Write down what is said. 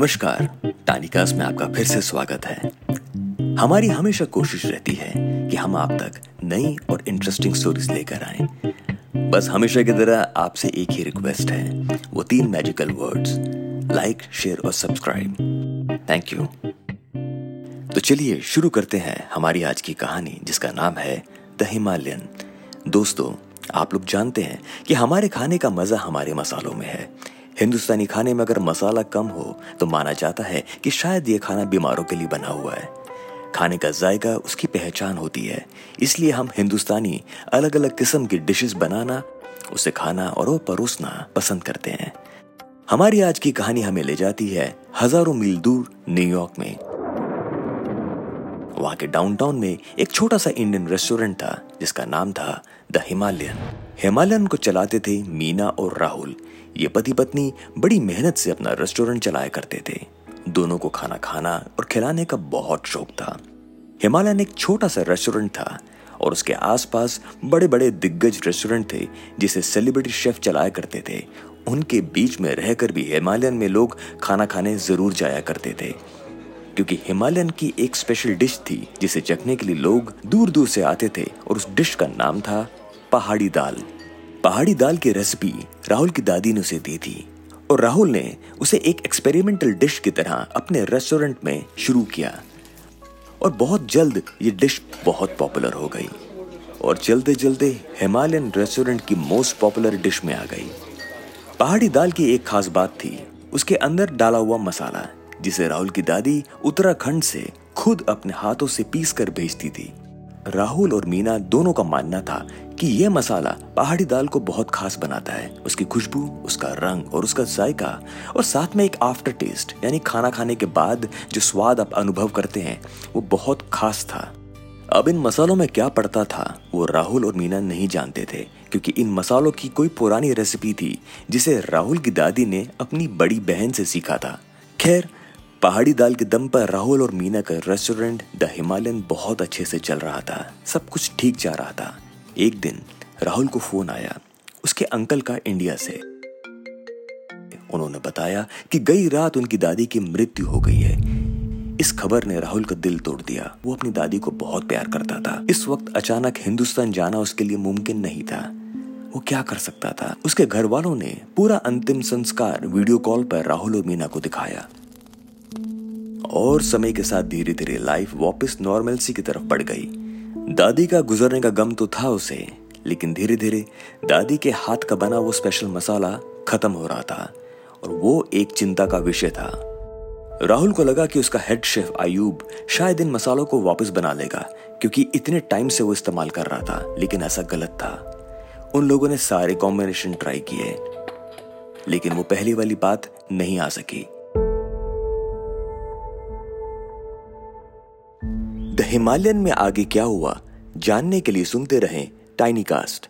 नमस्कार। टानिकास में आपका फिर से स्वागत है। हमारी हमेशा कोशिश रहती है कि हम आप तक नई और इंटरेस्टिंग स्टोरीज लेकर आए। बस हमेशा की तरह आपसे एक ही रिक्वेस्ट है, वो तीन मैजिकल वर्ड्स लाइक शेयर और सब्सक्राइब थैंक यू तो चलिए शुरू करते हैं हमारी आज की कहानी, जिसका नाम है द हिमालयन दोस्तों, आप लोग जानते हैं कि हमारे खाने का मज़ा हमारे मसालों में है। हिंदुस्तानी खाने में अगर मसाला कम हो तो माना जाता है कि शायद ये खाना बीमारों के लिए बना हुआ है। खाने का जायका उसकी पहचान होती है। इसलिए हम हिंदुस्तानी अलग अलग किस्म की डिशेस बनाना, उसे खाना और वो परोसना पसंद करते हैं। हमारी आज की कहानी हमें ले जाती है हज़ारों मील दूर न्यूयॉर्क में। वहाँ के डाउनटाउन में एक छोटा सा इंडियन रेस्टोरेंट था, जिसका नाम था द हिमालयन हिमालयन को चलाते थे मीना और राहुल। ये पति पत्नी बड़ी मेहनत से अपना रेस्टोरेंट चलाया करते थे। दोनों को खाना खाना और खिलाने का बहुत शौक था। हिमालयन एक छोटा सा रेस्टोरेंट था और उसके आसपास बड़े बड़े दिग्गज रेस्टोरेंट थे, जिसे सेलिब्रिटी शेफ चलाया करते थे। उनके बीच में रहकर भी हिमालयन में लोग खाना खाने ज़रूर जाया करते थे। क्योंकि हिमालयन की एक स्पेशल डिश थी, जिसे चखने के लिए लोग दूर दूर से आते थे, और उस डिश का नाम था पहाड़ी दाल। पहाड़ी दाल की रेसिपी राहुल की दादी ने उसे दी थी, और राहुल ने उसे एक एक्सपेरिमेंटल डिश की तरह अपने रेस्टोरेंट में शुरू किया। और बहुत जल्द ये डिश बहुत पॉपुलर हो गई, और चलते चलते हिमालयन रेस्टोरेंट की मोस्ट पॉपुलर डिश में आ गई। पहाड़ी दाल की एक खास बात थी, उसके अंदर डाला हुआ मसाला। जिसे राहुल की दादी उत्तराखंड से खुद अपने हाथों से पीस कर भेजती थी। राहुल और मीना दोनों का मानना था कि यह मसाला पहाड़ी दाल को बहुत खास बनाता है। उसकी खुशबू, उसका रंग और उसका जायका और साथ में एक आफ्टर टेस्ट यानी खाना खाने के बाद जो स्वाद आप अनुभव करते हैं, वो बहुत खास था। अब इन मसालों में क्या पड़ता था, वो राहुल और मीना नहीं जानते थे, क्योंकि इन मसालों की कोई पुरानी रेसिपी थी, जिसे राहुल की दादी ने अपनी बड़ी बहन से सीखा था। खैर पहाड़ी दाल के दम पर राहुल और मीना का रेस्टोरेंट द हिमालयन बहुत अच्छे से चल रहा था। सब कुछ ठीक जा रहा था। एक दिन, राहुल को फ़ोन आया उसके अंकल का इंडिया से। उन्होंने बताया कि गई रात उनकी दादी की मृत्यु हो गई है। इस खबर ने राहुल का दिल तोड़ दिया। वो अपनी दादी को बहुत प्यार करता था। इस वक्त अचानक हिंदुस्तान जाना उसके लिए मुमकिन नहीं था। वो क्या कर सकता था? उसके घर वालों ने पूरा अंतिम संस्कार वीडियो कॉल पर राहुल और मीना को दिखाया। और समय के साथ धीरे धीरे लाइफ वापस नॉर्मलसी की तरफ़ बढ़ गई। दादी का गुजरने का गम तो था उसे, लेकिन धीरे धीरे दादी के हाथ का बना वो स्पेशल मसाला खत्म हो रहा था, और वो एक चिंता का विषय था। राहुल को लगा कि उसका हेड शेफ आयूब शायद इन मसालों को वापस बना लेगा, क्योंकि इतने टाइम से वो इस्तेमाल कर रहा था, लेकिन ऐसा गलत था। उन लोगों ने सारे कॉम्बिनेशन ट्राई किए, लेकिन वो पहली वाली बात नहीं आ सकी। द हिमालयन में आगे क्या हुआ जानने के लिए सुनते रहें टाइनी कास्ट